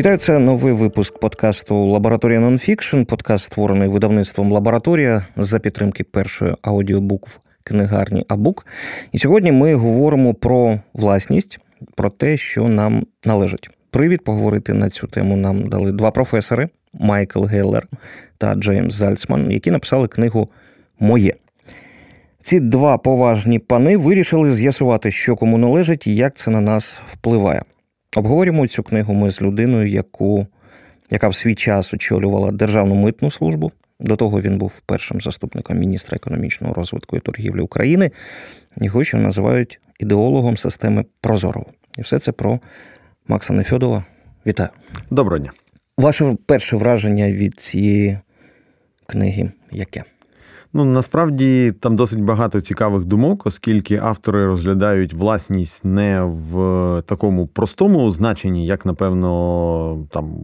Вітаю, це новий випуск подкасту Лабораторія Нонфікшн. Подкаст створений видавництвом Лабораторія за підтримки першої аудіобукв книгарні Абук. І сьогодні ми говоримо про власність, про те, що нам належить. Привід поговорити на цю тему нам дали два професори Майкл Геллер та Джеймс Зальцман, які написали книгу Моє. Ці два поважні пани вирішили з'ясувати, що кому належить і як це на нас впливає. Обговорюємо цю книгу ми з людиною, яку, яка в свій час очолювала Державну митну службу. До того він був першим заступником міністра економічного розвитку і торгівлі України. Його ще називають ідеологом системи Прозорого. І все це про Макса Нефьодова. Вітаю. Доброго дня. Ваше перше враження від цієї книги яке? Ну насправді там досить багато цікавих думок, оскільки автори розглядають власність не в такому простому значенні, як напевно там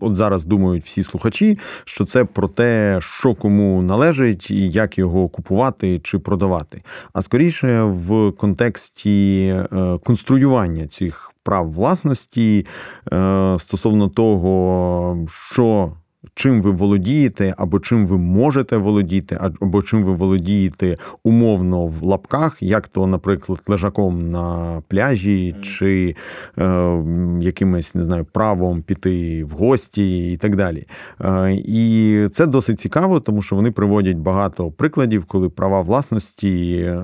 от зараз думають всі слухачі, що це про те, що кому належить і як його купувати чи продавати. А скоріше в контексті е, конструювання цих прав власності е, стосовно того, що чим ви володієте, або чим ви можете володіти, або чим ви володієте умовно в лапках, як то, наприклад, лежаком на пляжі, чи е, якимось не знаю, правом піти в гості і так далі. Е, І це досить цікаво, тому що вони приводять багато прикладів, коли права власності е,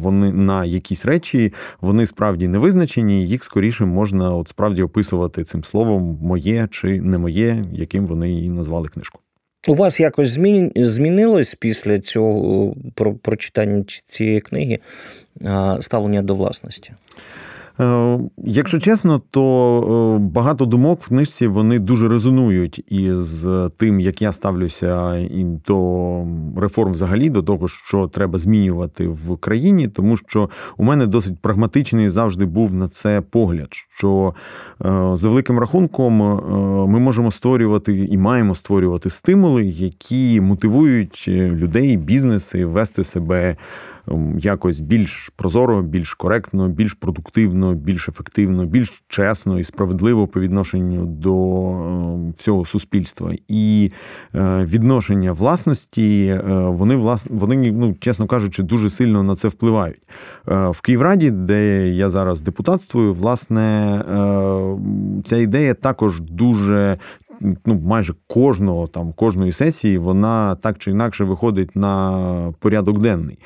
вони на якісь речі вони справді не визначені, їх скоріше можна от справді описувати цим словом моє чи не моє, яким вони і назвали книжку. У вас якось змінилось після цього про прочитання цієї книги ставлення до власності? Е, якщо чесно, то е, багато думок в книжці вони дуже резонують із тим, як я ставлюся до реформ, взагалі, до того, що треба змінювати в країні, тому що у мене досить прагматичний завжди був на це погляд. Що е, за великим рахунком ми можемо створювати і маємо створювати стимули, які мотивують людей, бізнеси вести себе. Ем, якось більш прозоро, більш коректно, більш продуктивно, більш ефективно, більш чесно і справедливо по відношенню до ем, всього суспільства. І е, відношення власності е, вони власне вони, ну чесно кажучи, дуже сильно на це впливають. Е, в Київраді, де я зараз депутатствую, власне, ця ідея також дуже ну, майже кожного там кожної сесії вона так чи інакше виходить на порядок денний.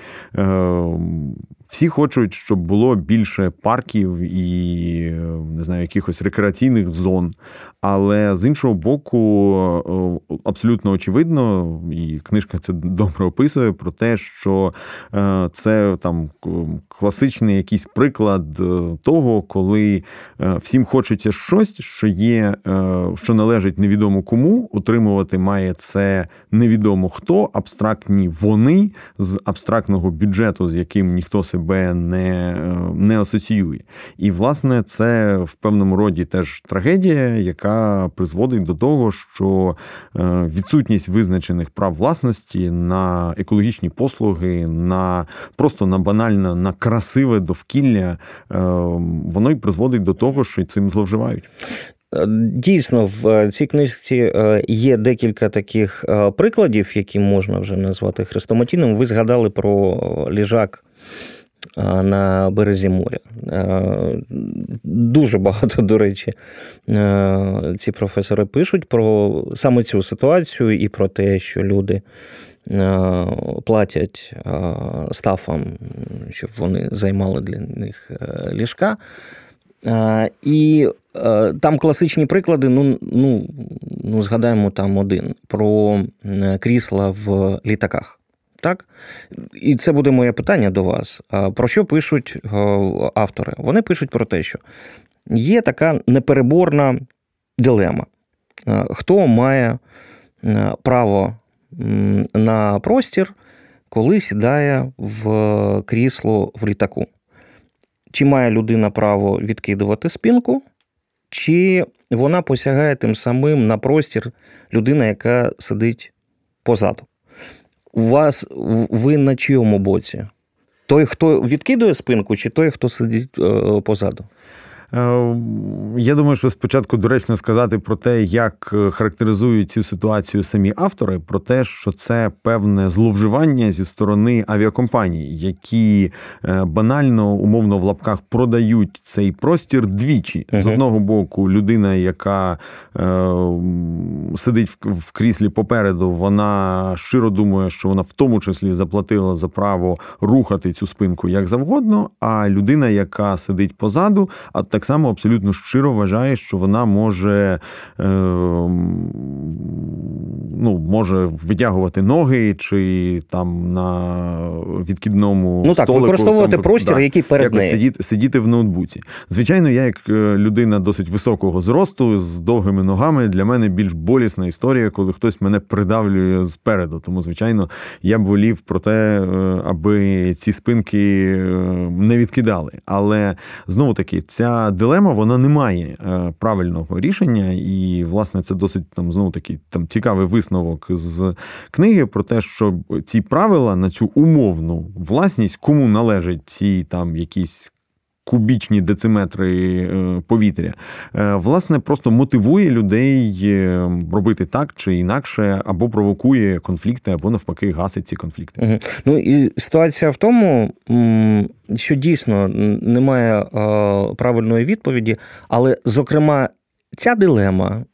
Е, всі хочуть, щоб було більше парків і не знаю, якихось рекреаційних зон. Але з іншого боку, е, абсолютно очевидно, і книжка це добре описує про те, що е, це там класичний якийсь приклад е, того, коли всім хочеться щось, що є, що належить невідомо кому, утримувати має це невідомо хто, абстрактні вони з абстрактного бюджету, з яким ніхто себе не, не асоціює. І, власне, це в певному роді теж трагедія, яка призводить до того, що е, відсутність визначених прав власності на екологічні послуги, на просто на банально на красиве довкілля, е, воно й призводить до того, що цим зловживають. Е, дійсно, в цій книжці є декілька таких прикладів, які можна вже назвати хрестоматійним. Ви згадали про ліжак на березі моря. Дуже багато, до речі, ці професори пишуть про саме цю ситуацію і про те, що люди платять стафам, щоб вони займали для них е, ліжка. І е, там класичні приклади, ну, ну, ну, згадаємо там один про крісла в літаках. Так? І це буде моє питання до вас. Про що пишуть е, автори? Вони пишуть про те, що є така непереборна дилема. Е, хто має е, право на простір, коли сідає в крісло в літаку? Чи має людина право відкидувати спинку, чи вона посягає тим самим на простір людина, яка сидить позаду? У вас ви на чийому боці? Той, хто відкидує спинку, чи той, хто сидить е, позаду? Я думаю, що спочатку доречно сказати про те, як характеризують цю ситуацію самі автори, про те, що це певне зловживання зі сторони авіакомпаній, які банально умовно в лапках продають цей простір двічі. З одного боку, людина, яка сидить в кріслі попереду, вона щиро думає, що вона в тому числі заплатила за право рухати цю спинку як завгодно. А людина, яка сидить позаду, а так само абсолютно щиро вважає, що вона може е, ну, може витягувати ноги чи там на відкидному ну, так, столику, використовувати там, простір, да, який перед нею. сидіти, сидіти в ноутбуці. Звичайно, я як е, людина досить високого зросту з довгими ногами, для мене більш болісна історія, коли хтось мене придавлює спереду. Тому, звичайно, я б волів про те, е, аби ці спинки е, не відкидали. Але знову таки, ця дилема вона не має правильного рішення, і власне це досить там знову таки там цікавий висновок з книги про те, що ці правила на цю умовну власність, кому належать ці там якісь. Кубічні дециметри е, повітря, е, власне, просто мотивує людей е, робити так чи інакше, або провокує конфлікти, або навпаки гасить ці конфлікти. Ну і ситуація в тому, що дійсно немає правильної відповіді, але зокрема, ця дилема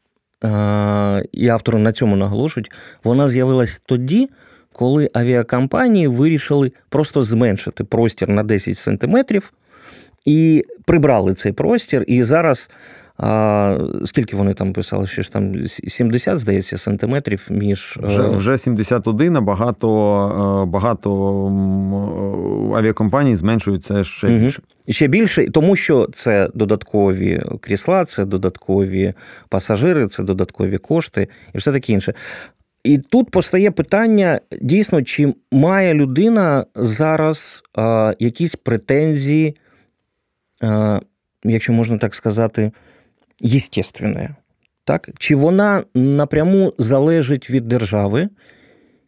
і автори на цьому наголошують, вона з'явилась тоді, коли авіакомпанії вирішили просто зменшити простір на 10 сантиметрів і прибрали цей простір. І зараз. А, Скільки вони там писали? Що ж там 70, здається, сантиметрів між вже вже 71, а багато багато авіакомпаній зменшується ще угу. більше. Ще більше, тому що це додаткові крісла, це додаткові пасажири, це додаткові кошти і все таке інше. І тут постає питання: дійсно, чи має людина зараз а, якісь претензії, якщо можна так сказати, єстественне? Так? Чи вона напряму залежить від держави,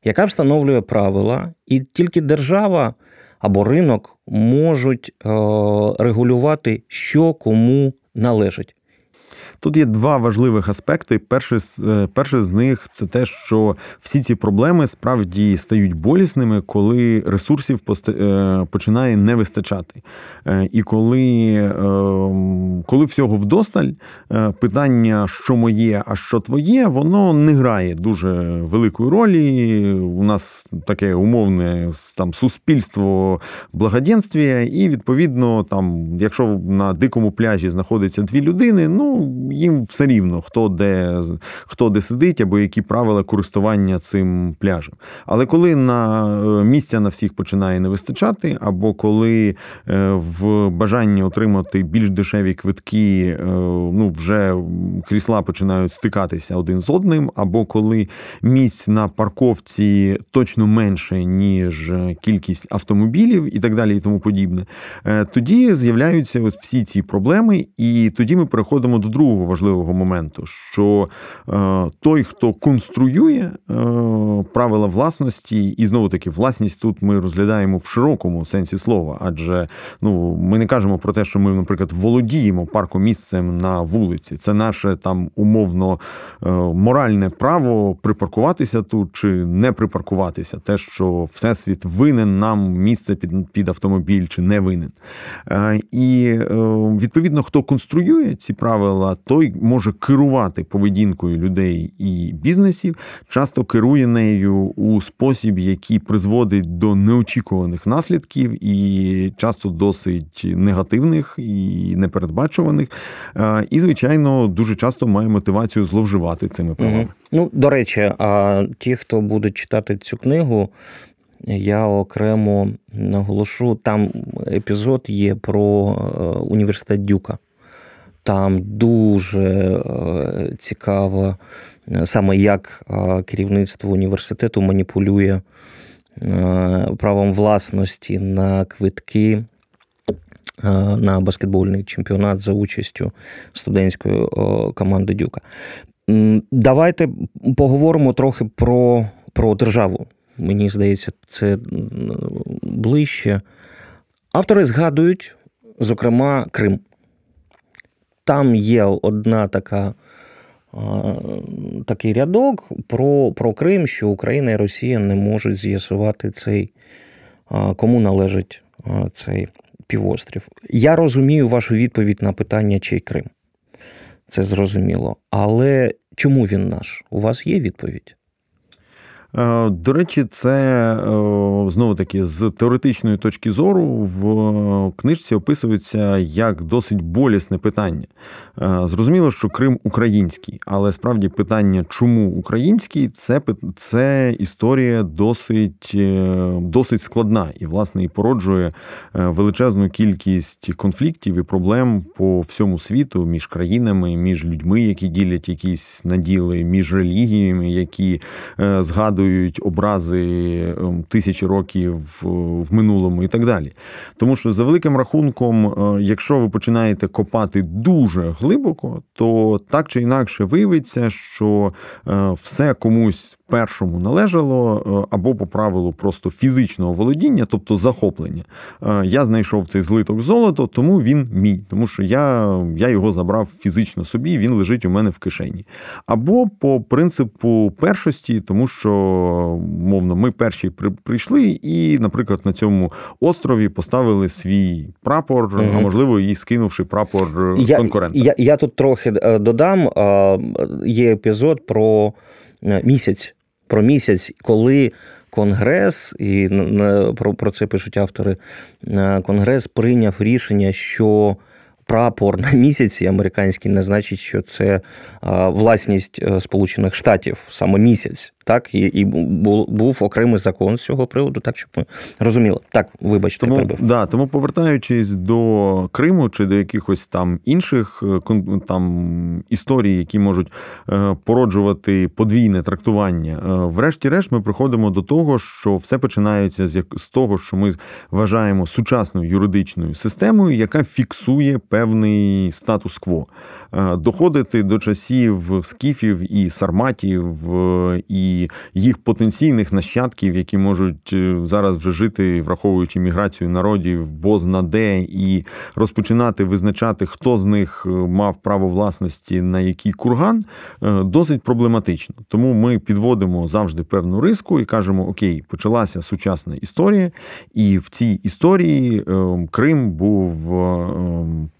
яка встановлює правила, і тільки держава або ринок можуть е, регулювати, що кому належить. Тут є два важливих аспекти. Перший е, перший з них це те, що всі ці проблеми справді стають болісними, коли ресурсів е, починає не вистачати. Е, і коли коли всього вдосталь, питання, що моє, а що твоє, воно не грає дуже великої ролі. У нас таке умовне там суспільство благоденствія, і відповідно, там, якщо на дикому пляжі знаходиться дві людини, ну їм все рівно, хто де хто де сидить, або які правила користування цим пляжем. Але коли на е, місця на всіх починає не вистачати, або коли е, в бажанні отримати більш дешеві квитки, е, ну вже крісла починають стикатися один з одним, або коли місць на парковці точно менше, ніж кількість автомобілів і так далі, і тому подібне, тоді з'являються от всі ці проблеми, і тоді ми переходимо до другого важливого моменту, що е, той, хто конструює е, правила власності, і знову таки власність тут ми розглядаємо в широкому сенсі слова, адже ну ми не кажемо про те, що ми, наприклад, володіємо паркомісцем на вулиці. Це наше там умовно е, моральне право припаркуватися тут чи не припаркуватися. Те, що всесвіт винен нам місце під під автомобіль чи не винен. І відповідно, хто конструює ці правила, той може керувати поведінкою людей і бізнесів, часто керує нею у спосіб, який призводить до неочікуваних наслідків, і часто досить негативних і непередбачуваних. І, звичайно, дуже часто має мотивацію зловживати цими правами. Ну, до речі, а ті, хто будуть читати цю книгу. Я окремо наголошу, там епізод є про е, університет Дюка. Там дуже е, цікаво, е, саме як е, керівництво університету маніпулює правом власності на квитки на баскетбольний чемпіонат за участю студентської команди Дюка. Давайте поговоримо трохи про, про державу. Мені здається, це ближче. Автори згадують, зокрема, Крим. Там є одна така. Такий рядок про про Крим, що Україна і Росія не можуть з'ясувати цей, кому належить цей півострів. Я розумію вашу відповідь на питання, чий Крим. Це зрозуміло. Але чому він наш? У вас є відповідь? Е, до речі, це е, знову таки з теоретичної точки зору в книжці описується як досить болісне питання. Е, зрозуміло, що Крим український, але справді питання, чому український, це це історія досить досить складна і, власне, і породжує величезну кількість конфліктів і проблем по всьому світу між країнами, між людьми, які ділять якісь наділи, між релігіями, які згадують згадують образи ем, тисячі років в минулому і так далі. Тому що за великим рахунком, е, якщо ви починаєте копати дуже глибоко, то так чи інакше виявиться, що е, все комусь першому належало е, або по правилу просто фізичного володіння, тобто захоплення. Я знайшов цей злиток золота, тому він мій, тому що я я його забрав фізично собі, він лежить у мене в кишені. Або по принципу першості, тому що мовно, ми перші прийшли, і, наприклад, на цьому острові поставили свій прапор, угу. а можливо, і скинувши прапор я, конкурента. Я, я тут трохи е, додам. Є епізод про е, місяць. Про місяць, коли Конгрес, і про, це пишуть автори, Конгрес прийняв рішення, що прапор на місяці американський не значить, що це власність Сполучених Штатів саме місяць так і і був окремий закон з цього приводу, так щоб ми розуміли. Так, вибачте, тому, прибив. Да, тому повертаючись до Криму чи до якихось там інших е, там історій, які можуть е, породжувати подвійне трактування, е, врешті-решт, ми приходимо до того, що все починається з з того, що ми вважаємо сучасною юридичною системою, яка фіксує певний статус-кво. Доходити до часів скіфів і сарматів і їх потенційних нащадків, які можуть е, зараз вже жити, враховуючи міграцію народів, бозна де, і розпочинати визначати, хто з них е, мав право власності на який курган, е, досить проблематично. Тому ми підводимо завжди певну риску і кажемо: Окей, почалася сучасна історія, і в цій історії Крим був,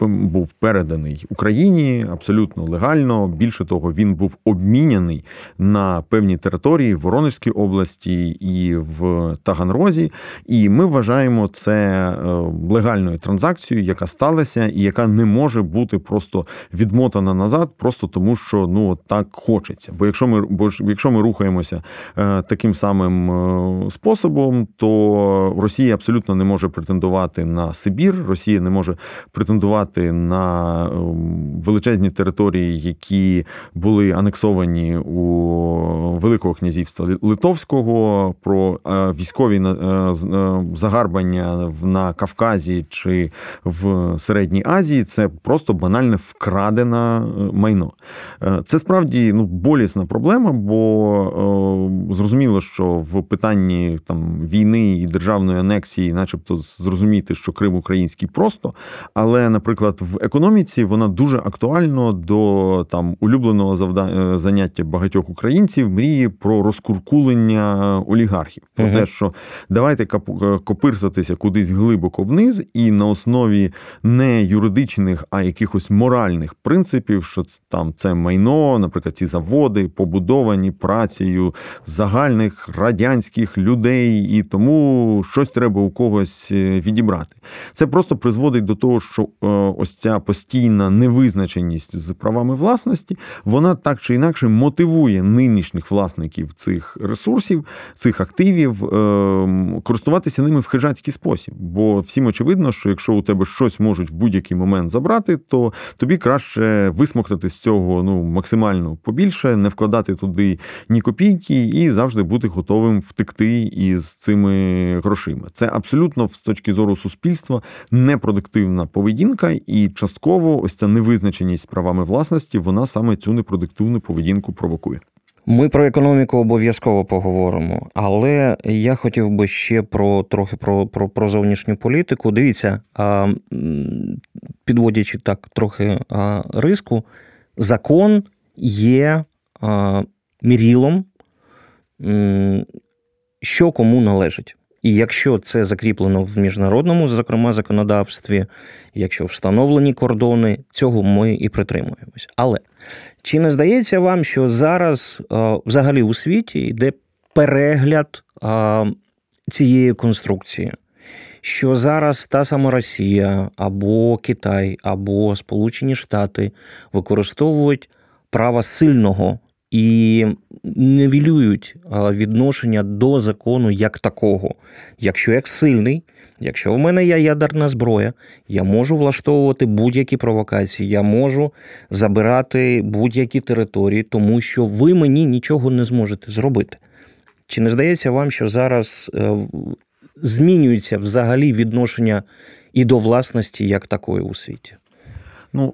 був переданий Україні абсолютно легально. Більше того, він був обміняний на певні території в Воронежській області і в Таганрозі. І ми вважаємо це е, легальною транзакцією, яка сталася, і яка не може бути просто відмотана назад, просто тому, що ну так хочеться. Бо якщо ми бо якщо ми рухаємося е, таким самим е, способом, то Росія абсолютно не може претендувати на Сибір, Росія не може претендувати на величезні території, які були анексовані у Великого князівства Литовського, про е, військові е, е, загарбання на Кавказі чи в Середній Азії це просто банальне вкрадене майно. Це справді ну, болісна проблема, бо зрозуміло, що в питанні там війни і державної анексії, начебто, зрозуміти, що Крим український просто, але, наприклад, в економіці вона дуже актуальна до там улюбленого завдання заняття багатьох українців мрії про розкуркулення олігархів. Про те, що давайте е, копирсатися кудись глибоко вниз, і на основі не юридичних, а якихось моральних принципів, що там це майно, наприклад, ці заводи побудовані працею загальних радянських людей, і тому щось треба у когось е, відібрати. Це просто призводить до того, що е, ось ця постійна невизначеність з правами власності, вона так чи інакше мотивує нинішніх власників цих ресурсів, цих активів, ем, користуватися ними в хижацький спосіб. Бо всім очевидно, що якщо у тебе щось можуть в будь-який момент забрати, то тобі краще висмоктати з цього ну максимально побільше, не вкладати туди ні копійки і завжди бути готовим втекти із цими грошима. Це абсолютно з точки зору суспільства непродуктивна поведінка, і частково ось ця невизначеність з правами власності, вона саме цю непродуктивну поведінку провокує. Ми про економіку обов'язково поговоримо, але я хотів би ще про трохи про про, про зовнішню політику. Дивіться, підводячи так трохи риску, закон є мірілом, що кому належить. І якщо це закріплено в міжнародному, зокрема, законодавстві, якщо встановлені кордони, цього ми і притримуємось. Але чи не здається вам, що зараз взагалі у світі йде перегляд цієї конструкції? Що зараз та сама Росія або Китай, або Сполучені Штати використовують право сильного і невілюють відношення до закону як такого. Якщо як сильний, якщо в мене є ядерна зброя, я можу влаштовувати будь-які провокації, я можу забирати будь-які території, тому що ви мені нічого не зможете зробити. Чи не здається вам, що зараз е, змінюється взагалі відношення і до власності як такої у світі? Ну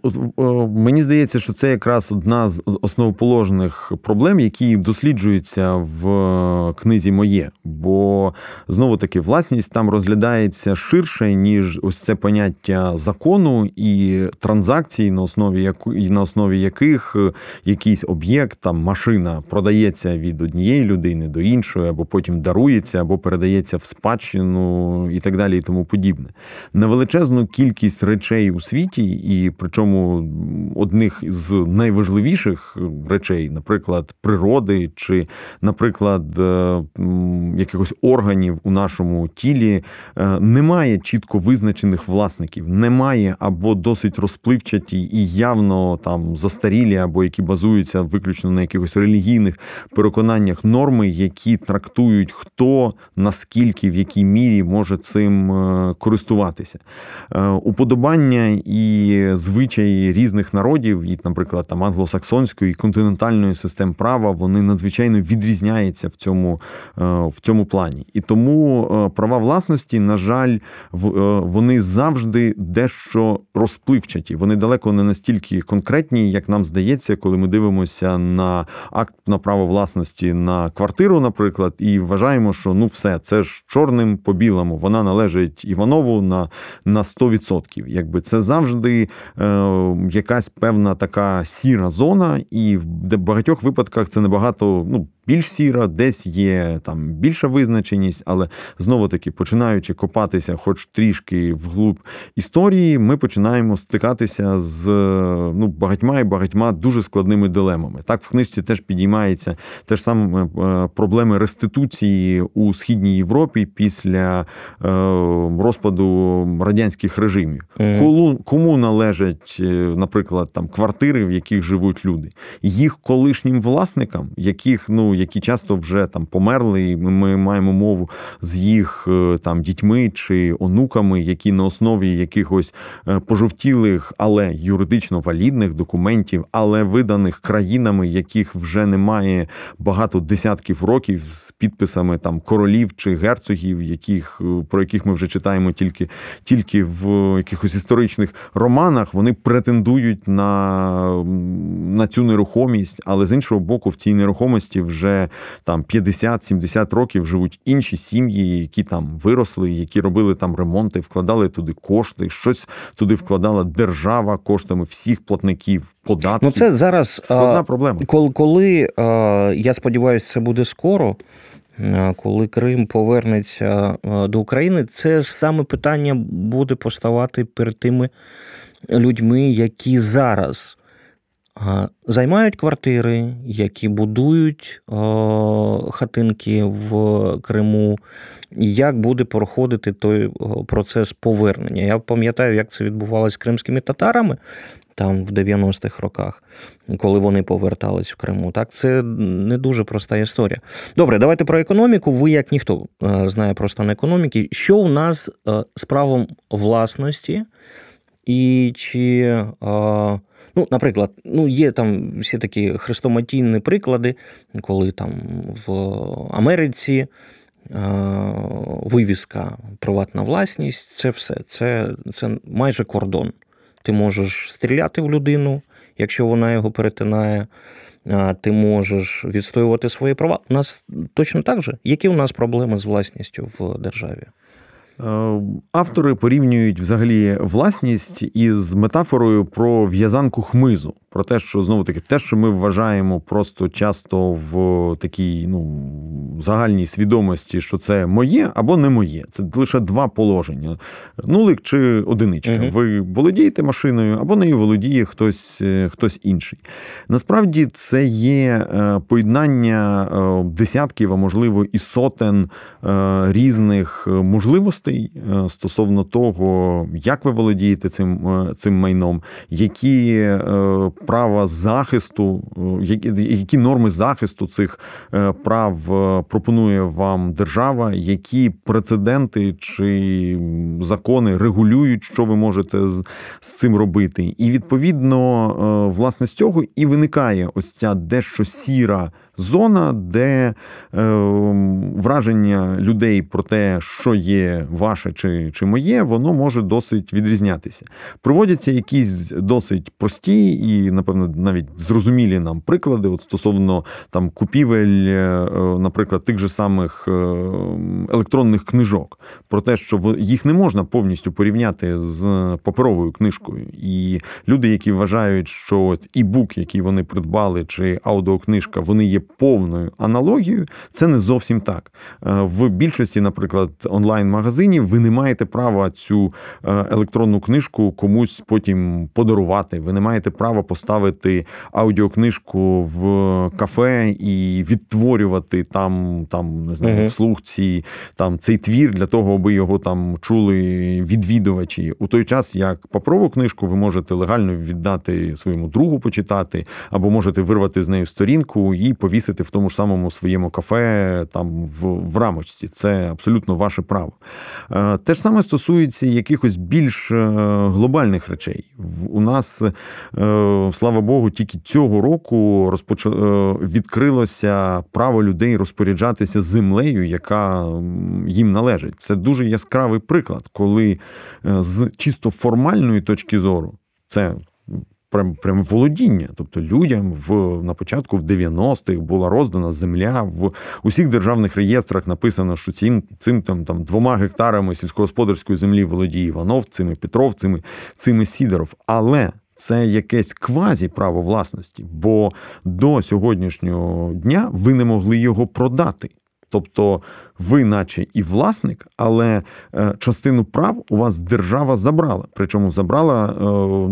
мені здається, що це якраз одна з основоположних проблем, які досліджуються в е, книзі моє. Бо знову таки власність там розглядається ширше, ніж ось це поняття закону і транзакцій, на основі яку на основі яких е, якийсь об'єкт, там машина продається від однієї людини до іншої, або потім дарується, або передається в спадщину і так далі, і тому подібне. На величезну кількість речей у світі і причому одних з найважливіших речей, наприклад, природи, чи, наприклад, е, якихось органів у нашому тілі, е, немає чітко визначених власників, немає або досить розпливчаті і явно там застарілі, або які базуються виключно на якихось релігійних переконаннях норми, які трактують, хто наскільки в якій мірі може цим е, користуватися. Уподобання і звичайно звичаї різних народів, і, наприклад, там англосаксонської і континентальної систем права, вони надзвичайно відрізняються в цьому е, в цьому плані. І тому е, права власності, на жаль, е, вони завжди дещо розпливчаті. Вони далеко не настільки конкретні, як нам здається, коли ми дивимося на акт на право власності на квартиру, наприклад, і вважаємо, що ну все, це ж чорним по білому. Вона належить Іванову на на 100%. Якби це завжди якась певна така сіра зона, і в багатьох випадках це набагато ну, більш сіра, десь є там більша визначеність, але знову таки, починаючи копатися, хоч трішки вглуб історії, ми починаємо стикатися з ну, багатьма і багатьма дуже складними дилемами. Так, в книжці теж підіймається теж саме е, проблеми реституції у східній Європі після е, розпаду радянських режимів. Mm. Кому належать, наприклад, там квартири, в яких живуть люди, їх колишнім власникам, яких ну які часто вже там померли, і ми маємо мову з їх е, там дітьми чи онуками, які на основі якихось е, пожовтілих, але юридично валідних документів, але виданих країнами, яких вже немає багато десятків років з підписами там королів чи герцогів, яких е, про яких ми вже читаємо тільки тільки в якихось історичних романах, вони претендують на, на цю нерухомість, але з іншого боку, в цій нерухомості вже вже там 50-70 років живуть інші сім'ї, які там виросли, які робили там ремонти, вкладали туди кошти, щось туди вкладала держава коштами всіх платників. Податків. Ну це зараз складна проблема. Коли, коли я сподіваюся, це буде скоро. Коли Крим повернеться до України, це ж саме питання буде поставати перед тими людьми, які зараз Займають квартири, які будують хатинки в Криму. Як буде проходити той процес повернення? Я пам'ятаю, як це відбувалося з кримськими татарами там в 90-х роках, коли вони повертались в Криму. Так, це не дуже проста історія. Добре, давайте про економіку. Ви, як ніхто е, знає про стан економіки, що у нас е, з правом власності, і чи. Ну, наприклад, ну є там всі такі хрестоматійні приклади, коли там в Америці. Вивіска, приватна власність це все. Це це майже кордон. Ти можеш стріляти в людину, Якщо вона його перетинає, ти можеш відстоювати свої права. У нас точно так же. Які у нас проблеми з власністю в державі? Е, автори порівнюють взагалі власність із метафорою про в'язанку хмизу про те, що знову таки те, що ми вважаємо просто часто в такій ну загальній свідомості, що це моє або не моє. Це лише два положення: нулик чи одиничка. uh Ви володієте машиною або нею володіє хтось е, хтось інший. Насправді це є е, поєднання десятків, а можливо, і сотен різних можливостей стосовно того, як ви володієте цим, цим майном, які права захисту, е, які норми захисту цих е, прав е, пропонує вам держава, які прецеденти чи закони регулюють, що ви можете з, з цим робити, і відповідно власне з цього і виникає ось ця дещо сіра зона, де е, враження людей про те, що є ваше чи чи моє, воно може досить відрізнятися. Проводяться якісь досить прості і, напевно, навіть зрозумілі нам приклади от стосовно там купівель, е, наприклад, тих же самих е, електронних книжок, про те, що їх не можна повністю порівняти з паперовою книжкою. І люди, які вважають, що от і-бук, який вони придбали, чи аудіокнижка, вони є повною аналогією, це не зовсім так. Е, в більшості, наприклад, онлайн-магазинів ви не маєте права цю е, електронну книжку комусь потім подарувати. Ви не маєте права поставити аудіокнижку в кафе і відтворювати там, там не знаю, вслух ці там цей твір для того, аби його там чули відвідувачі. У той час як паперову книжку ви можете легально віддати своєму другу почитати, або можете вирвати з нею сторінку і повісити повісити в тому ж самому своєму кафе там в, в рамочці. Це абсолютно ваше право. Е, те ж саме стосується якихось більш е, глобальних речей. У нас, е, слава Богу, тільки цього року розпоч... відкрилося право людей розпоряджатися землею, яка їм належить. Це дуже яскравий приклад, коли з чисто формальної точки зору це прям прям володіння. Тобто людям в на початку в 90-х була роздана земля в усіх державних реєстрах. Написано, що цим цим там там двома гектарами сільськогосподарської землі володіє Іванов, цими Петров, цими, цими Сідоров. Але це якесь квазі право власності, бо до сьогоднішнього дня ви не могли його продати. Тобто ви, наче і власник, але е, частину прав у вас держава забрала. Причому забрала, е,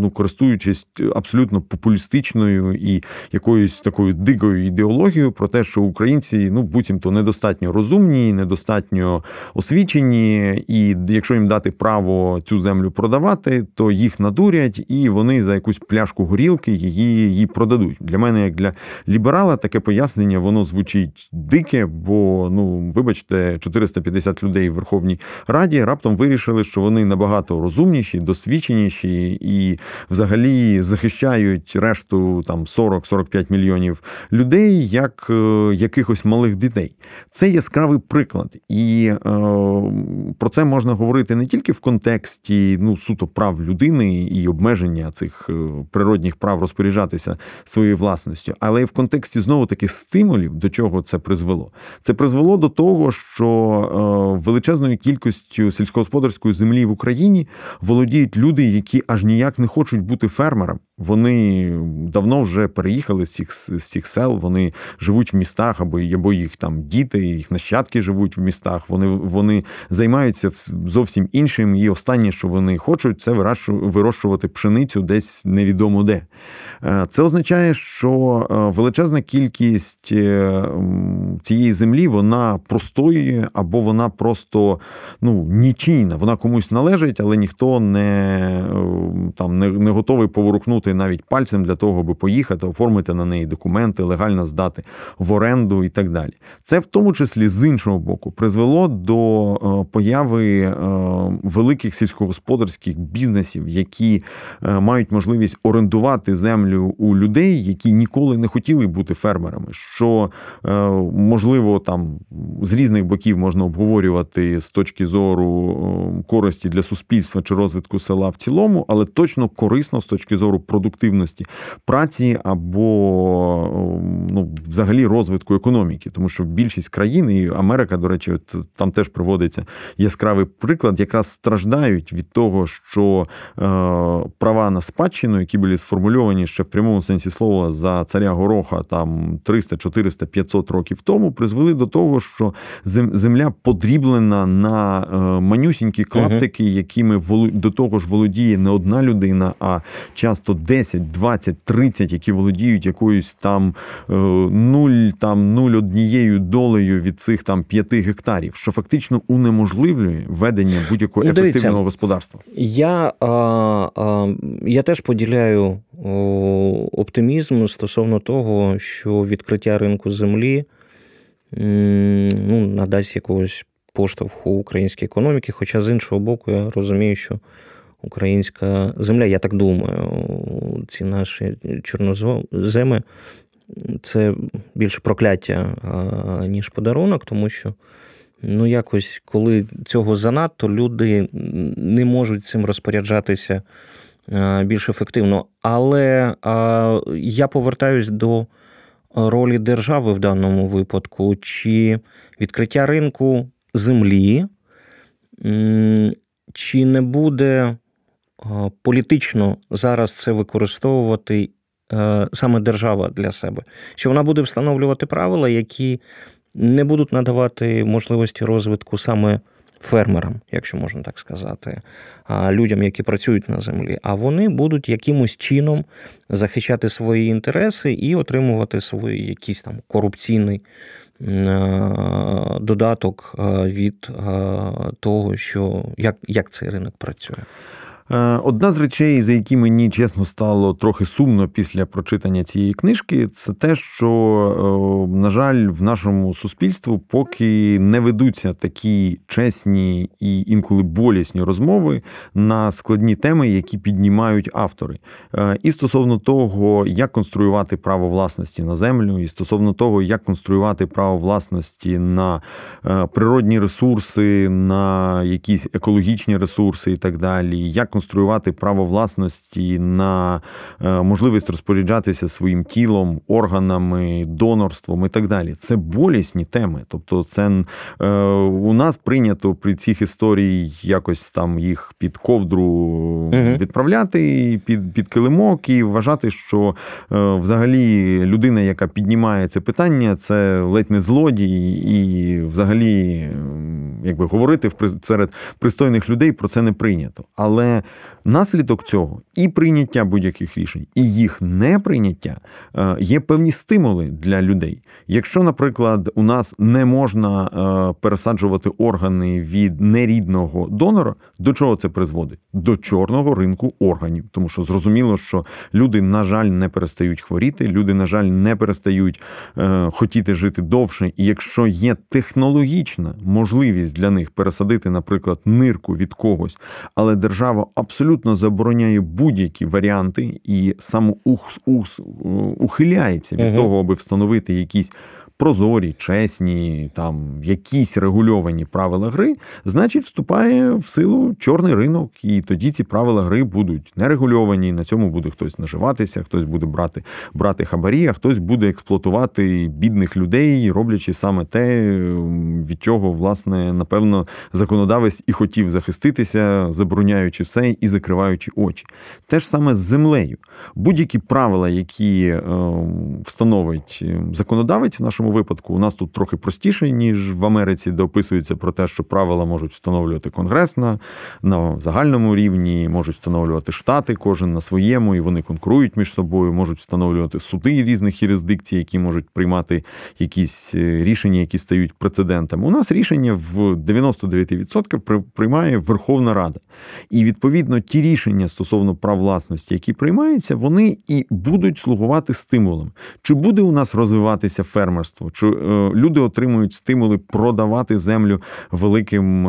ну користуючись абсолютно популістичною і якоюсь такою дикою ідеологією про те, що українці ну буцімто недостатньо розумні, недостатньо освічені, і якщо їм дати право цю землю продавати, то їх надурять і вони за якусь пляшку горілки її її продадуть. Для мене, як для ліберала, таке пояснення воно звучить дике, бо ну вибачте. 450 людей в Верховній Раді, раптом вирішили, що вони набагато розумніші, досвідченіші і взагалі захищають решту там 40-45 мільйонів людей як е, якихось малих дітей. Це яскравий приклад, і е, про це можна говорити не тільки в контексті ну суто прав людини і обмеження цих е, природних прав розпоряджатися своєю власністю, але й в контексті знову таки стимулів, до чого це призвело. Це призвело до того, що е, величезною кількістю сільськогосподарської землі в Україні володіють люди, які аж ніяк не хочуть бути фермерами. Вони давно вже переїхали з цих з цих сел. Вони живуть в містах, або або їх там діти, їх нащадки живуть в містах. Вони вони займаються зовсім іншим. І останнє, що вони хочуть, це вирощувати пшеницю десь невідомо де. Е, це означає, що е, величезна кількість цієї землі вона простої або вона просто ну, нічийна. Вона комусь належить, але ніхто не е, там не, не готовий поворухнути навіть пальцем для того, аби поїхати, оформити на неї документи, легально здати в оренду і так далі. Це в тому числі з іншого боку призвело до е, появи е, великих сільськогосподарських бізнесів, які мають можливість орендувати землю у людей, які ніколи не хотіли бути фермерами. Що можливо там з різних боків можна обговорювати з точки зору користі для суспільства чи розвитку села в цілому, але точно корисно з точки зору продуктивності праці або ну, взагалі розвитку економіки, тому що більшість країн, і Америка, до речі, там теж проводиться яскравий приклад, якраз страждають від того, що е, права на спадщину, які були сформульовані ще в прямому сенсі слова за царя Гороха там 300, 400, 500 років тому, призвели до того, що земля подріблена на е, манюсінькі клаптики, якими до того ж володіє не одна людина, а часто 10, 20, 30, які володіють якоюсь там е, нуль там нуль однією долею від цих там 5 гектарів, що фактично унеможливлює ведення будь-якого ну, ефективного Дивіться, господарства. Я а, а, я теж поділяю оптимізм стосовно того, що відкриття ринку землі ну, надасть якогось поштовху українській економіки. Хоча з іншого боку, я розумію, що українська земля, я так думаю, ці наші чорноземи це більше прокляття, ніж подарунок, тому що. Ну, якось, коли цього занадто, люди не можуть цим розпоряджатися більш ефективно. Але я повертаюсь до ролі держави в даному випадку, чи відкриття ринку землі, чи не буде політично зараз це використовувати саме держава для себе? Що вона буде встановлювати правила, які не будуть надавати можливості розвитку саме фермерам, якщо можна так сказати, людям, які працюють на землі, а вони будуть якимось чином захищати свої інтереси і отримувати свій якийсь там корупційний додаток від того, що як, як цей ринок працює. Е, одна з речей, за які мені чесно стало трохи сумно після прочитання цієї книжки, це те, що, е, на жаль, в нашому суспільству поки не ведуться такі чесні і інколи болісні розмови на складні теми, які піднімають автори. Е, і стосовно того, як конструювати право власності на землю, і стосовно того, як конструювати право власності на природні ресурси, на якісь екологічні ресурси і так далі. як конструювати право власності на е, можливість розпоряджатися своїм тілом, органами, донорством і так далі. Це болісні теми. Тобто, це е, у нас прийнято при цих історіях якось там їх під ковдру відправляти під під килимок і вважати, що е, взагалі людина, яка піднімає це питання, це ледь не злодій, і взагалі, якби говорити серед пристойних людей про це не прийнято. Але Наслідок цього і прийняття будь-яких рішень, і їх неприйняття е, є певні стимули для людей. Якщо, наприклад, у нас не можна е, пересаджувати органи від нерідного донора, до чого це призводить? До чорного ринку органів, тому що зрозуміло, що люди, на жаль, не перестають хворіти, люди, на жаль, не перестають е, хотіти жити довше. І якщо є технологічна можливість для них пересадити, наприклад, нирку від когось, але держава абсолютно забороняє будь-які варіанти і самоухиляється від угу. того, аби встановити якісь прозорі, чесні, там якісь регульовані правила гри, значить, вступає в силу чорний ринок, і тоді ці правила гри будуть нерегульовані. На цьому буде хтось наживатися, хтось буде брати брати хабарі, а хтось буде експлуатувати бідних людей, роблячи саме те, від чого, власне, напевно, законодавець і хотів захиститися, забороняючи все і закриваючи очі. Те ж саме з землею. Будь-які правила, які е, встановить ем, законодавець в нашому нашому випадку у нас тут трохи простіше, ніж в Америці, де описується про те, що правила можуть встановлювати Конгрес на, на загальному рівні, можуть встановлювати штати, кожен на своєму, і вони конкурують між собою, можуть встановлювати суди різних юрисдикцій, які можуть приймати якісь е, рішення, які стають прецедентами. У нас рішення в 99% приймає Верховна Рада. І відповідно ті рішення стосовно прав власності, які приймаються, вони і будуть слугувати стимулом. Чи буде у нас розвиватися фермерство? Господарство, чи люди отримують стимули продавати землю великим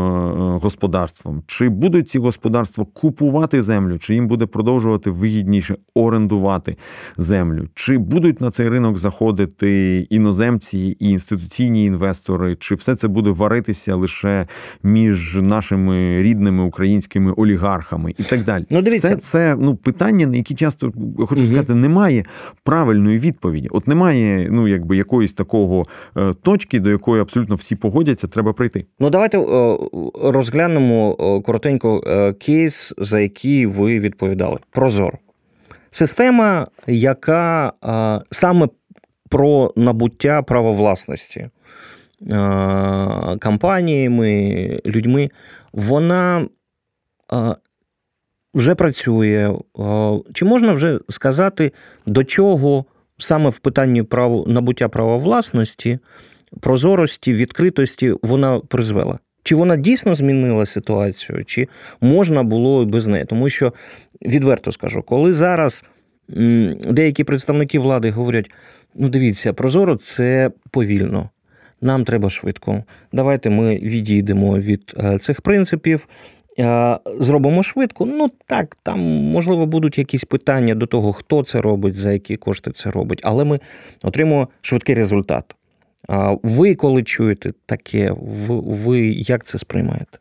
господарством, чи будуть ці господарства купувати землю, чи їм буде продовжувати вигідніше орендувати землю, чи будуть на цей ринок заходити іноземці і інституційні інвестори, чи все це буде варитися лише між нашими рідними українськими олігархами і так далі. Ну, дивіться. Все це ну питання, на які часто хочу угу. сказати, немає правильної відповіді. От немає ну якби якоїсь такого е, точки, до якої абсолютно всі погодяться, треба прийти. Ну давайте е, розглянемо е, коротенько кейс, за який ви відповідали. Прозор. Система, яка саме про набуття права власності компаніями, людьми, вона вже працює. Чи можна вже сказати, до чого саме в питанні прав, набуття права власності, прозорості, відкритості вона призвела? Чи вона дійсно змінила ситуацію, чи можна було без неї? Тому що, відверто скажу, коли зараз деякі представники влади говорять: ну, дивіться, прозоро це повільно, нам треба швидко. Давайте ми відійдемо від е, цих принципів. Е, зробимо швидко. Ну так, там можливо будуть якісь питання до того, хто це робить, за які кошти це робить, але ми отримуємо швидкий результат. Ви коли чуєте таке, ви як це сприймаєте?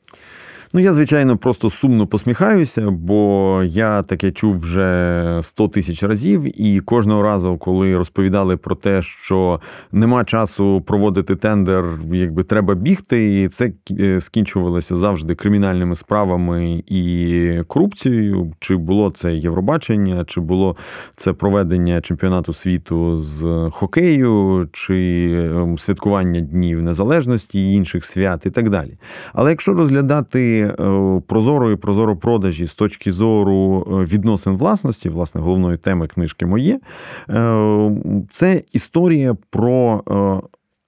Ну, я, звичайно, просто сумно посміхаюся, бо я таке чув вже 100 тисяч разів, і кожного разу, коли розповідали про те, що нема часу проводити тендер, якби треба бігти, і це е, скінчувалося завжди кримінальними справами і корупцією. Чи було це Євробачення, чи було це проведення чемпіонату світу з хокею, чи ем, святкування Днів Незалежності інших свят, і так далі. Але якщо розглядати. Е, прозорої прозоропродажі з точки зору е, відносин власності, власне, головної теми книжки моє, е, це історія про.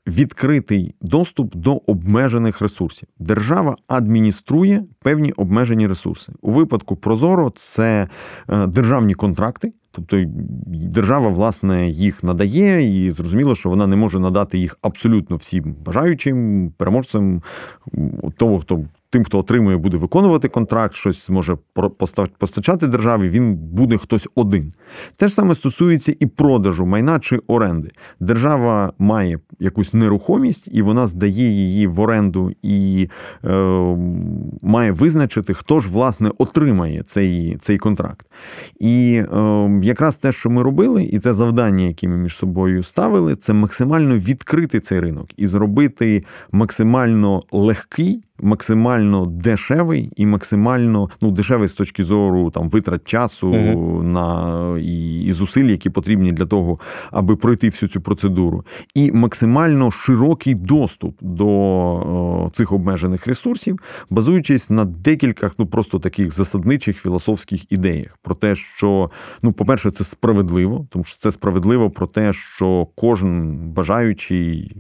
Відкритий доступ до обмежених ресурсів. Держава адмініструє певні обмежені ресурси. У випадку Прозоро це державні контракти, тобто держава, власне, їх надає, і зрозуміло, що вона не може надати їх абсолютно всім бажаючим переможцям того, хто тим, хто отримує, буде виконувати контракт, щось зможе постачати державі, він буде хтось один. Те ж саме стосується і продажу майна чи оренди. Держава має якусь нерухомість, і вона здає її в оренду і е, має визначити, хто ж власне отримає цей цей контракт. І е, якраз те, що ми робили, і це завдання, яке ми між собою ставили, це максимально відкрити цей ринок і зробити максимально легкий максимально дешевий і максимально ну дешевий з точки зору там витрат часу угу. на і, і зусиль, які потрібні для того, аби пройти всю цю процедуру, і максимально широкий доступ до о, цих обмежених ресурсів, базуючись на декількох ну просто таких засадничих філософських ідеях про те, що ну, по-перше, це справедливо, тому що це справедливо про те, що кожен бажаючий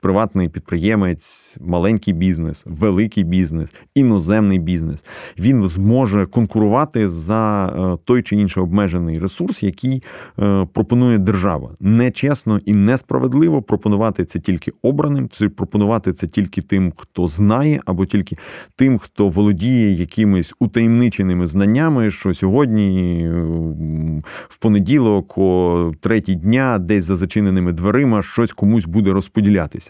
приватний підприємець, маленький бізнес, великий бізнес, іноземний бізнес, він зможе конкурувати за е, той чи інший обмежений ресурс, який е, пропонує держава. Нечесно і несправедливо пропонувати це тільки обраним, чи пропонувати це тільки тим, хто знає, або тільки тим, хто володіє якимись утаємниченими знаннями, що сьогодні е, в понеділок, о третій дня, десь за зачиненими дверима, щось комусь буде розподілятися.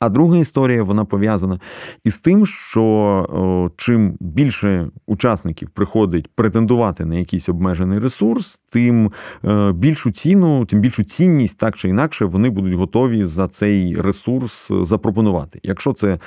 А друга історія вона пов'язана із тим, що чим більше учасників приходить претендувати на якийсь обмежений ресурс, тим е, більшу ціну, тим більшу цінність, так чи інакше, вони будуть готові за цей ресурс запропонувати. Якщо це е,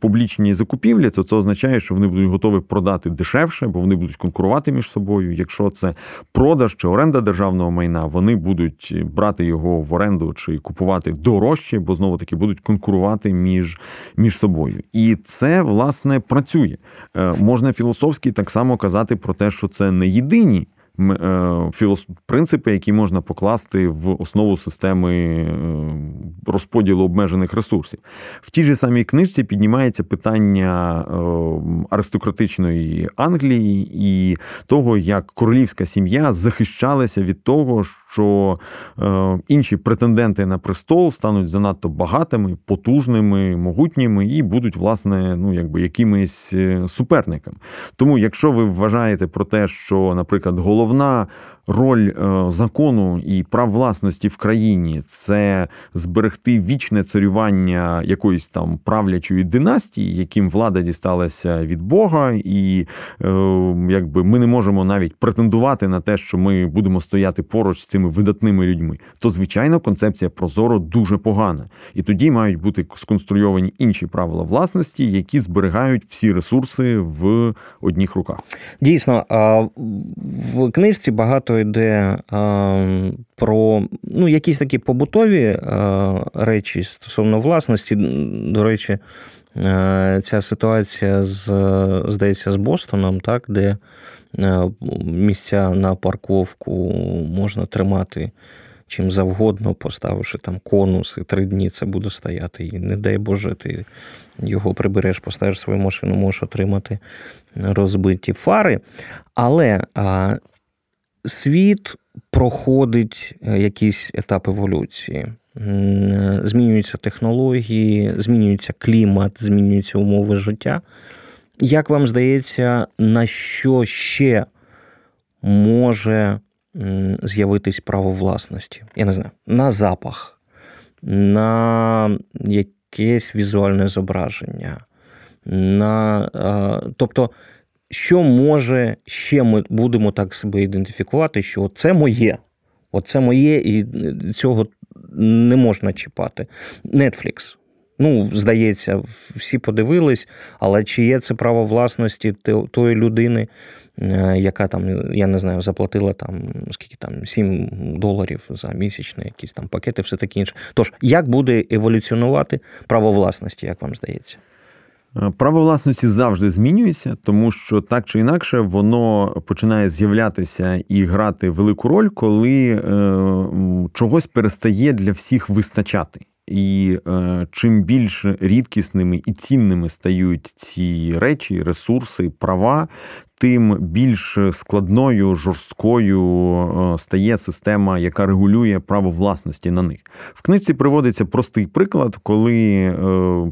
публічні закупівлі, то це означає, що вони будуть готові продати дешевше, бо вони будуть конкурувати між собою. Якщо це продаж чи оренда державного майна, вони будуть брати його в оренду чи купувати дорожче бо знову таки будуть конкурувати між між собою. І це власне працює. Е, можна філософськи так само казати про те, що це не єдині Е, принципи, які можна покласти в основу системи е, розподілу обмежених ресурсів. В тій же самій книжці піднімається питання аристократичної Англії і того, як королівська сім'я захищалася від того, що е, інші претенденти на престол стануть занадто багатими, потужними, могутніми і будуть, власне, ну якби якимись е, суперниками. Тому, якщо ви вважаєте про те, що, наприклад, головна роль е, закону і прав власності в країні це зберегти вічне царювання якоїсь там правлячої династії, яким влада дісталася від Бога, і е, якби ми не можемо навіть претендувати на те, що ми будемо стояти поруч з цими видатними людьми, то звичайно концепція Прозоро дуже погана. І тоді мають бути сконструйовані інші правила власності, які зберігають всі ресурси в одніх руках. Дійсно, в книжці багато йде про ну, якісь такі побутові речі стосовно власності. До речі, ця ситуація з, здається, з Бостоном, так, де місця на парковку можна тримати. Чим завгодно, поставивши там конус, і три дні це буде стояти. І не дай Боже, ти його прибереш, поставиш свою машину, можеш отримати розбиті фари. Але а, світ проходить е, якийсь етап еволюції. Змінюються технології, змінюється клімат, змінюються умови життя. Як вам здається, на що ще може з'явитись право власності? Я не знаю, на запах, на якесь візуальне зображення, на, тобто що може ще ми будемо так себе ідентифікувати, що це моє, оце моє, і цього не можна чіпати. Netflix. Ну, здається, всі подивились, але чи є це право власності тої людини, е, яка там, я не знаю, заплатила там скільки там 7 доларів за місячні якісь там пакети, все таке інше. Тож, як буде еволюціонувати право власності, як вам здається? Е, право власності завжди змінюється, тому що так чи інакше воно починає з'являтися і грати велику роль, коли е, чогось перестає для всіх вистачати. І е, чим більш рідкісними і цінними стають ці речі, ресурси, права, тим більш складною, жорсткою е, стає система, яка регулює право власності на них. В книжці приводиться простий приклад, коли е,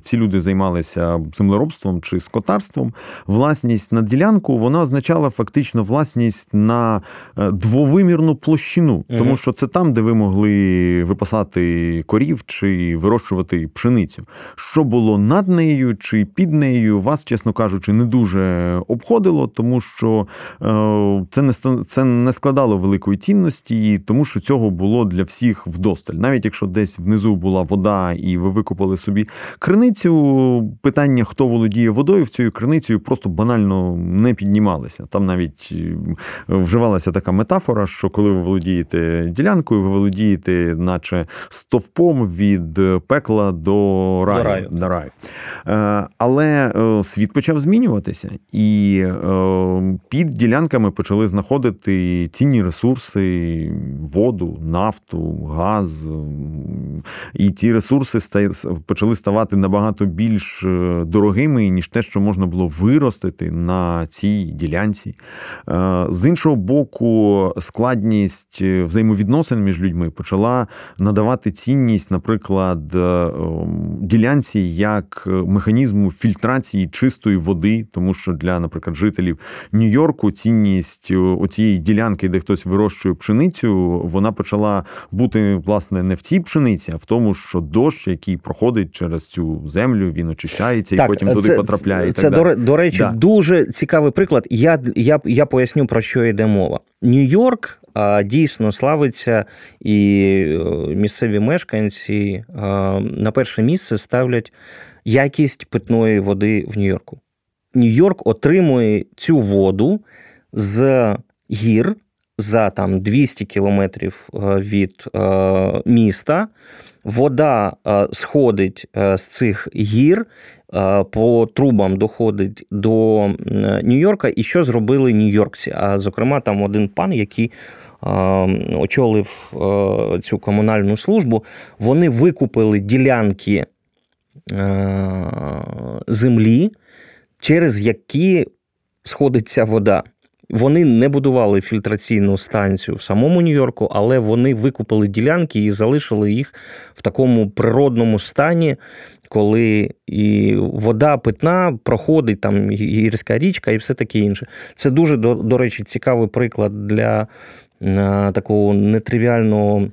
всі люди займалися землеробством чи скотарством. Власність на ділянку вона означала фактично власність на е, двовимірну площину, тому що це там, де ви могли випасати корів чи вирощувати пшеницю. Що було над нею чи під нею, вас, чесно кажучи, не дуже обходило, тому що е, це не це не складало великої цінності, тому що цього було для всіх вдосталь. Навіть якщо десь внизу була вода, і ви викопали собі криницю, питання, хто володіє водою в цією криницею, просто банально не піднімалися. Там навіть е, вживалася така метафора, що коли ви володієте ділянкою, ви володієте, наче стовпом від пекла до раю. До раю. До раю. Е, але світ почав змінюватися, і під ділянками почали знаходити цінні ресурси, воду, нафту, газ. І ці ресурси почали ставати набагато більш е, дорогими, ніж те, що можна було виростити на цій ділянці. Е, з іншого боку, складність е, взаємовідносин між людьми почала надавати цінність, наприклад, ділянці як механізму фільтрації чистої води, тому що для, наприклад, жителів Нью-Йорку цінність е, оцієї ділянки, де хтось вирощує пшеницю, вона почала бути власне не в цій пшениці, а в тому, що дощ, який проходить через цю землю, він очищається так, і потім це, туди потрапляє. Це і так до, до речі, да. дуже цікавий приклад. Я, я, Я поясню про що йде мова. Нью-Йорк. Дійсно славиться, і е, місцеві мешканці на перше місце ставлять якість питної води в Нью-Йорку. Нью-Йорк отримує цю воду з гір за там 200 кілометрів е, від е, міста. Вода е, сходить з цих гір, по трубам доходить до Нью-Йорка. І що зробили нью-йоркці? А зокрема, там один пан, який очолив цю комунальну службу, вони викупили ділянки землі через які сходиться вода. Вони не будували фільтраційну станцію в самому Нью-Йорку, але вони викупили ділянки і залишили їх в такому природному стані, коли і вода питна проходить там гірська річка і все таке інше. Це дуже, до, до речі, цікавий приклад для такого нетривіального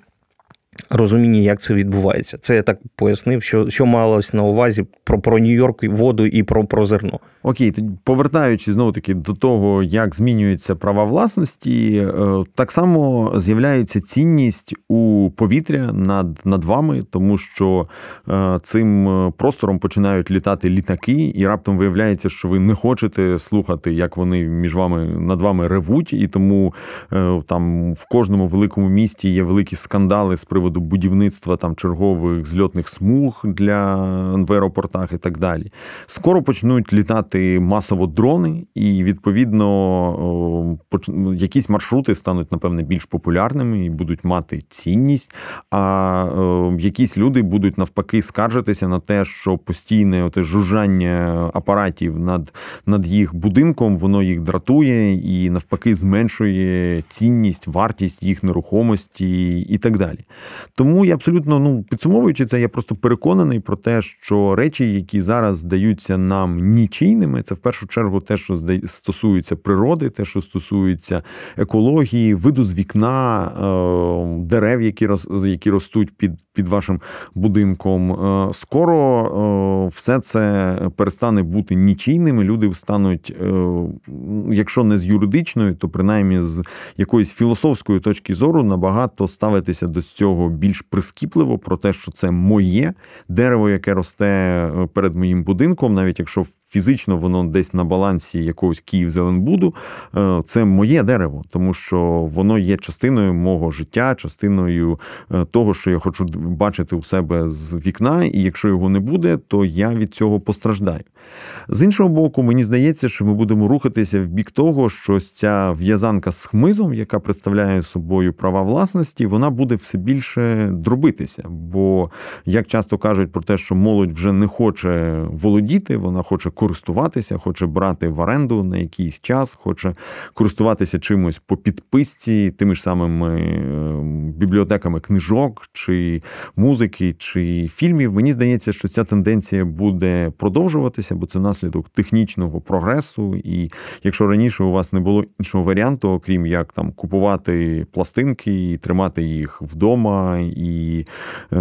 розуміння, як це відбувається. Це я так пояснив, що що малось на увазі про про Нью-Йорк, воду і про про зерно. Окей, тоді повертаючись знову таки до того, як змінюються права власності, е, так само з'являється цінність у повітря над над вами, тому що е, цим простором починають літати літаки, і раптом виявляється, що ви не хочете слухати, як вони між вами над вами ревуть, і тому е, там в кожному великому місті є великі скандали з приводу приводу будівництва там чергових зльотних смуг для в аеропортах і так далі. Скоро почнуть літати масово дрони, і відповідно якісь маршрути стануть, напевне, більш популярними і будуть мати цінність. А якісь люди будуть навпаки скаржитися на те, що постійне оте жужжання апаратів над, над їх будинком, воно їх дратує і навпаки зменшує цінність, вартість їх нерухомості і так далі. Тому я абсолютно ну підсумовуючи це, я просто переконаний про те, що речі, які зараз здаються нам нічийними, це в першу чергу те, що стосується природи, те, що стосується екології, виду з вікна, е, дерев, які які ростуть під під вашим будинком. Е, скоро е, все це перестане бути нічийними. Люди стануть, якщо не з юридичної, то принаймні з якоїсь філософської точки зору набагато ставитися до цього більш прискіпливо про те, що це моє дерево, яке росте е, перед моїм будинком, навіть якщо фізично воно десь на балансі якогось Київ-Зеленбуду, е, це моє дерево, тому що воно є частиною мого життя, частиною е, того, що я хочу бачити у себе з вікна, і якщо його не буде, то я від цього постраждаю. З іншого боку, мені здається, що ми будемо рухатися в бік того, що ця в'язанка з хмизом, яка представляє собою права власності, вона буде все більше дробитися. Бо як часто кажуть про те, що молодь вже не хоче володіти, вона хоче користуватися, хоче брати в оренду на якийсь час, хоче користуватися чимось по підписці, тими ж самими е, бібліотеками книжок, чи музики, чи фільмів. Мені здається, що ця тенденція буде продовжуватися, бо це наслідок технічного прогресу. І якщо раніше у вас не було іншого варіанту, окрім як там купувати пластинки і тримати їх вдома і е,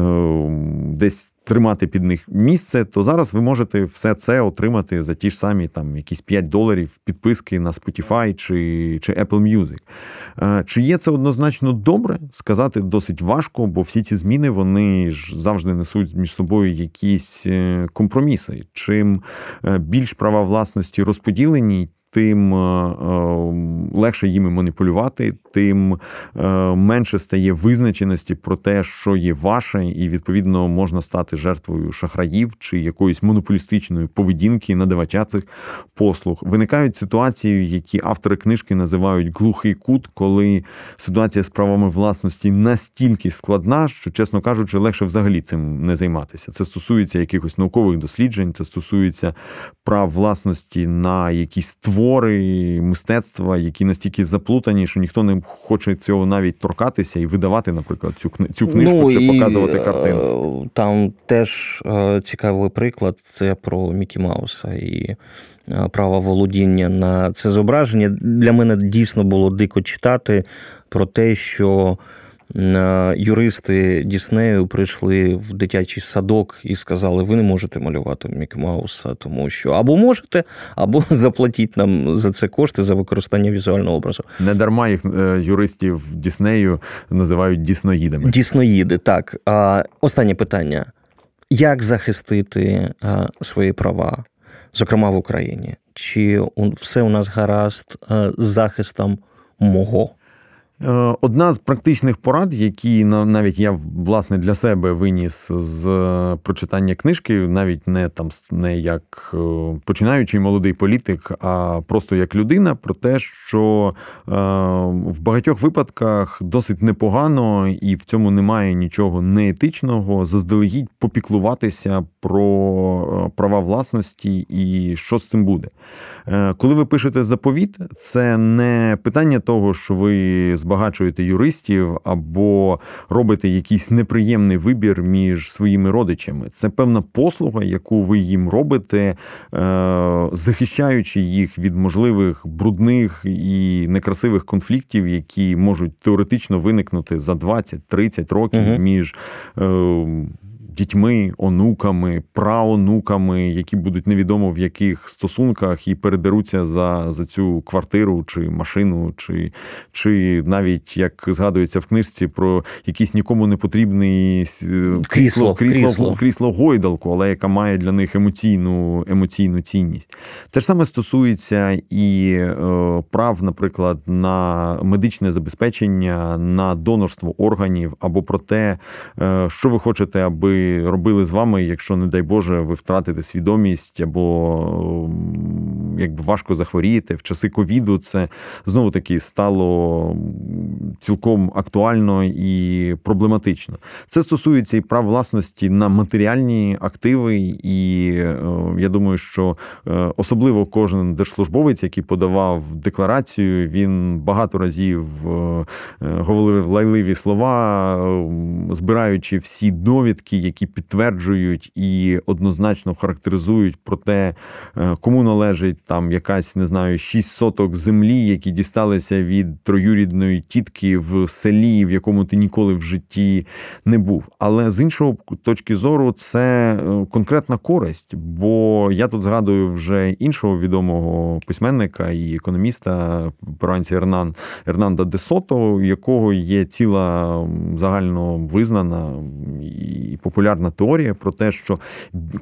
десь тримати під них місце, то зараз ви можете все це отримати за ті ж самі там якісь 5 доларів підписки на Spotify чи чи Apple Music. Е, чи є це однозначно добре? Сказати досить важко, бо всі ці зміни вони ж завжди несуть між собою якісь е, компроміси. Чим е, більш права власності розподілені, тим легше їми маніпулювати, тим е, менше стає визначеності про те, що є ваше, і відповідно можна стати жертвою шахраїв чи якоїсь монополістичної поведінки надавача цих послуг. Виникають ситуації, які автори книжки називають глухий кут, коли ситуація з правами власності настільки складна, що, чесно кажучи, легше взагалі цим не займатися. Це стосується якихось наукових досліджень, це стосується прав власності на якісь твори мистецтва, які настільки заплутані, що ніхто не хоче цього навіть торкатися і видавати, наприклад, цю цю книжку ну, чи і, показувати картину. Е, там теж е, цікавий приклад це про Мікі Мауса і е, право володіння на це зображення. Для мене дійсно було дико читати про те, що. Е, юристи Діснею прийшли в дитячий садок і сказали: ви не можете малювати Мікі Мауса, тому що або можете, або заплатіть нам за це кошти за використання візуального образу. Не дарма їх е, юристів Діснею називають дісноїдами. Дісноїди, так. Останнє питання: як захистити е, свої права, зокрема в Україні? Чи все у нас гаразд з захистом мого? Е, одна з практичних порад, які навіть я власне для себе виніс з прочитання книжки, навіть не там не як е, починаючий молодий політик, а просто як людина, про те, що е, в багатьох випадках досить непогано і в цьому немає нічого неетичного, заздалегідь попіклуватися про права власності і що з цим буде. Коли ви пишете заповіт, це не питання того, що ви збагачуєте юристів або робите якийсь неприємний вибір між своїми родичами. Це певна послуга, яку ви їм робите, е, захищаючи їх від можливих брудних і некрасивих конфліктів, які можуть теоретично виникнути за 20-30 років угу. між. Е, дітьми, онуками, праонуками, які будуть невідомо в яких стосунках і передеруться за за цю квартиру чи машину, чи чи навіть як згадується в книжці про якийсь нікому не потрібний крісло, крісло, крісло, крісло гойдалку, але яка має для них емоційну емоційну цінність. Те ж саме стосується і е, прав, наприклад, на медичне забезпечення, на донорство органів або про те, е, що ви хочете, аби робили з вами, якщо, не дай Боже, ви втратите свідомість або якби важко захворієте. В часи ковіду це знову таки стало цілком актуально і проблематично. Це стосується і прав власності на матеріальні активи, і е, я думаю, що е, особливо кожен держслужбовець, який подавав декларацію, він багато разів е, говорив лайливі слова, збираючи всі довідки, які підтверджують і однозначно характеризують про те, кому належить там якась не знаю, 6 соток землі, які дісталися від троюрідної тітки в селі, в якому ти ніколи в житті не був. Але з іншого точки зору, це е, конкретна користь. Бо я тут згадую вже іншого відомого письменника і економіста перуанці Ернан Ернанда де Сото, якого є ціла загально визнана і популярна теорія про те, що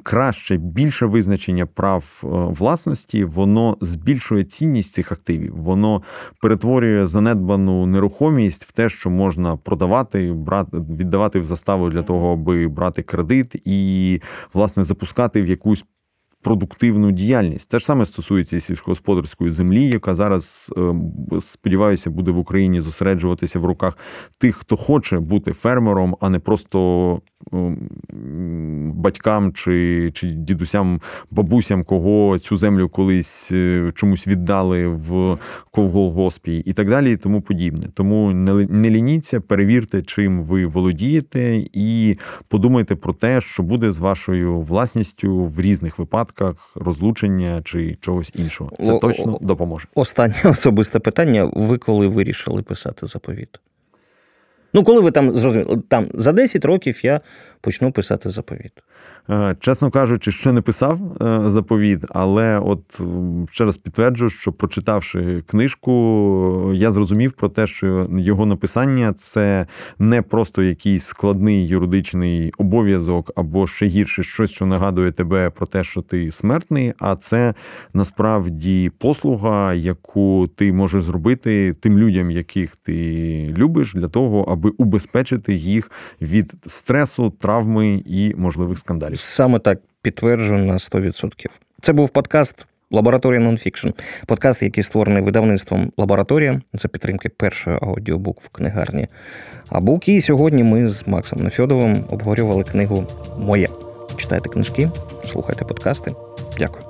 краще більше визначення прав е, власності воно збільшує цінність цих активів, воно перетворює занедбану нерухомість в те, що можна продавати, брати, віддавати в заставу для того, аби брати кредит і власне запускати в якусь продуктивну діяльність. Те ж саме стосується і сільськогосподарської землі, яка зараз, е, сподіваюся, буде в Україні зосереджуватися в руках тих, хто хоче бути фермером, а не просто батькам чи чи дідусям, бабусям, кого цю землю колись е, чомусь віддали в ковголгоспі і так далі, і тому подібне. Тому не лініться, перевірте, чим ви володієте, і подумайте про те, що буде з вашою власністю в різних випадках випадках розлучення чи чогось іншого. Це точно допоможе. Останнє особисте питання: ви коли вирішили писати заповіт? Ну, коли ви там зрозуміли, там за 10 років я почну писати заповіт. Е, чесно кажучи, ще не писав е, заповіт, але от ще раз підтверджую, що прочитавши книжку, я зрозумів про те, що його написання це не просто якийсь складний юридичний обов'язок, або ще гірше щось, що нагадує тебе про те, що ти смертний, а це насправді послуга, яку ти можеш зробити тим людям, яких ти любиш, для того, аби убезпечити їх від стресу, травми і можливих скандалів. Саме так підтверджую на 100%. Це був подкаст. Лабораторія Нонфікшн. Подкаст, який створений видавництвом Лабораторія за підтримки першої аудіобук в книгарні Абук. І сьогодні ми з Максом Нефьодовим обговорювали книгу Моє. Читайте книжки, слухайте подкасти. Дякую.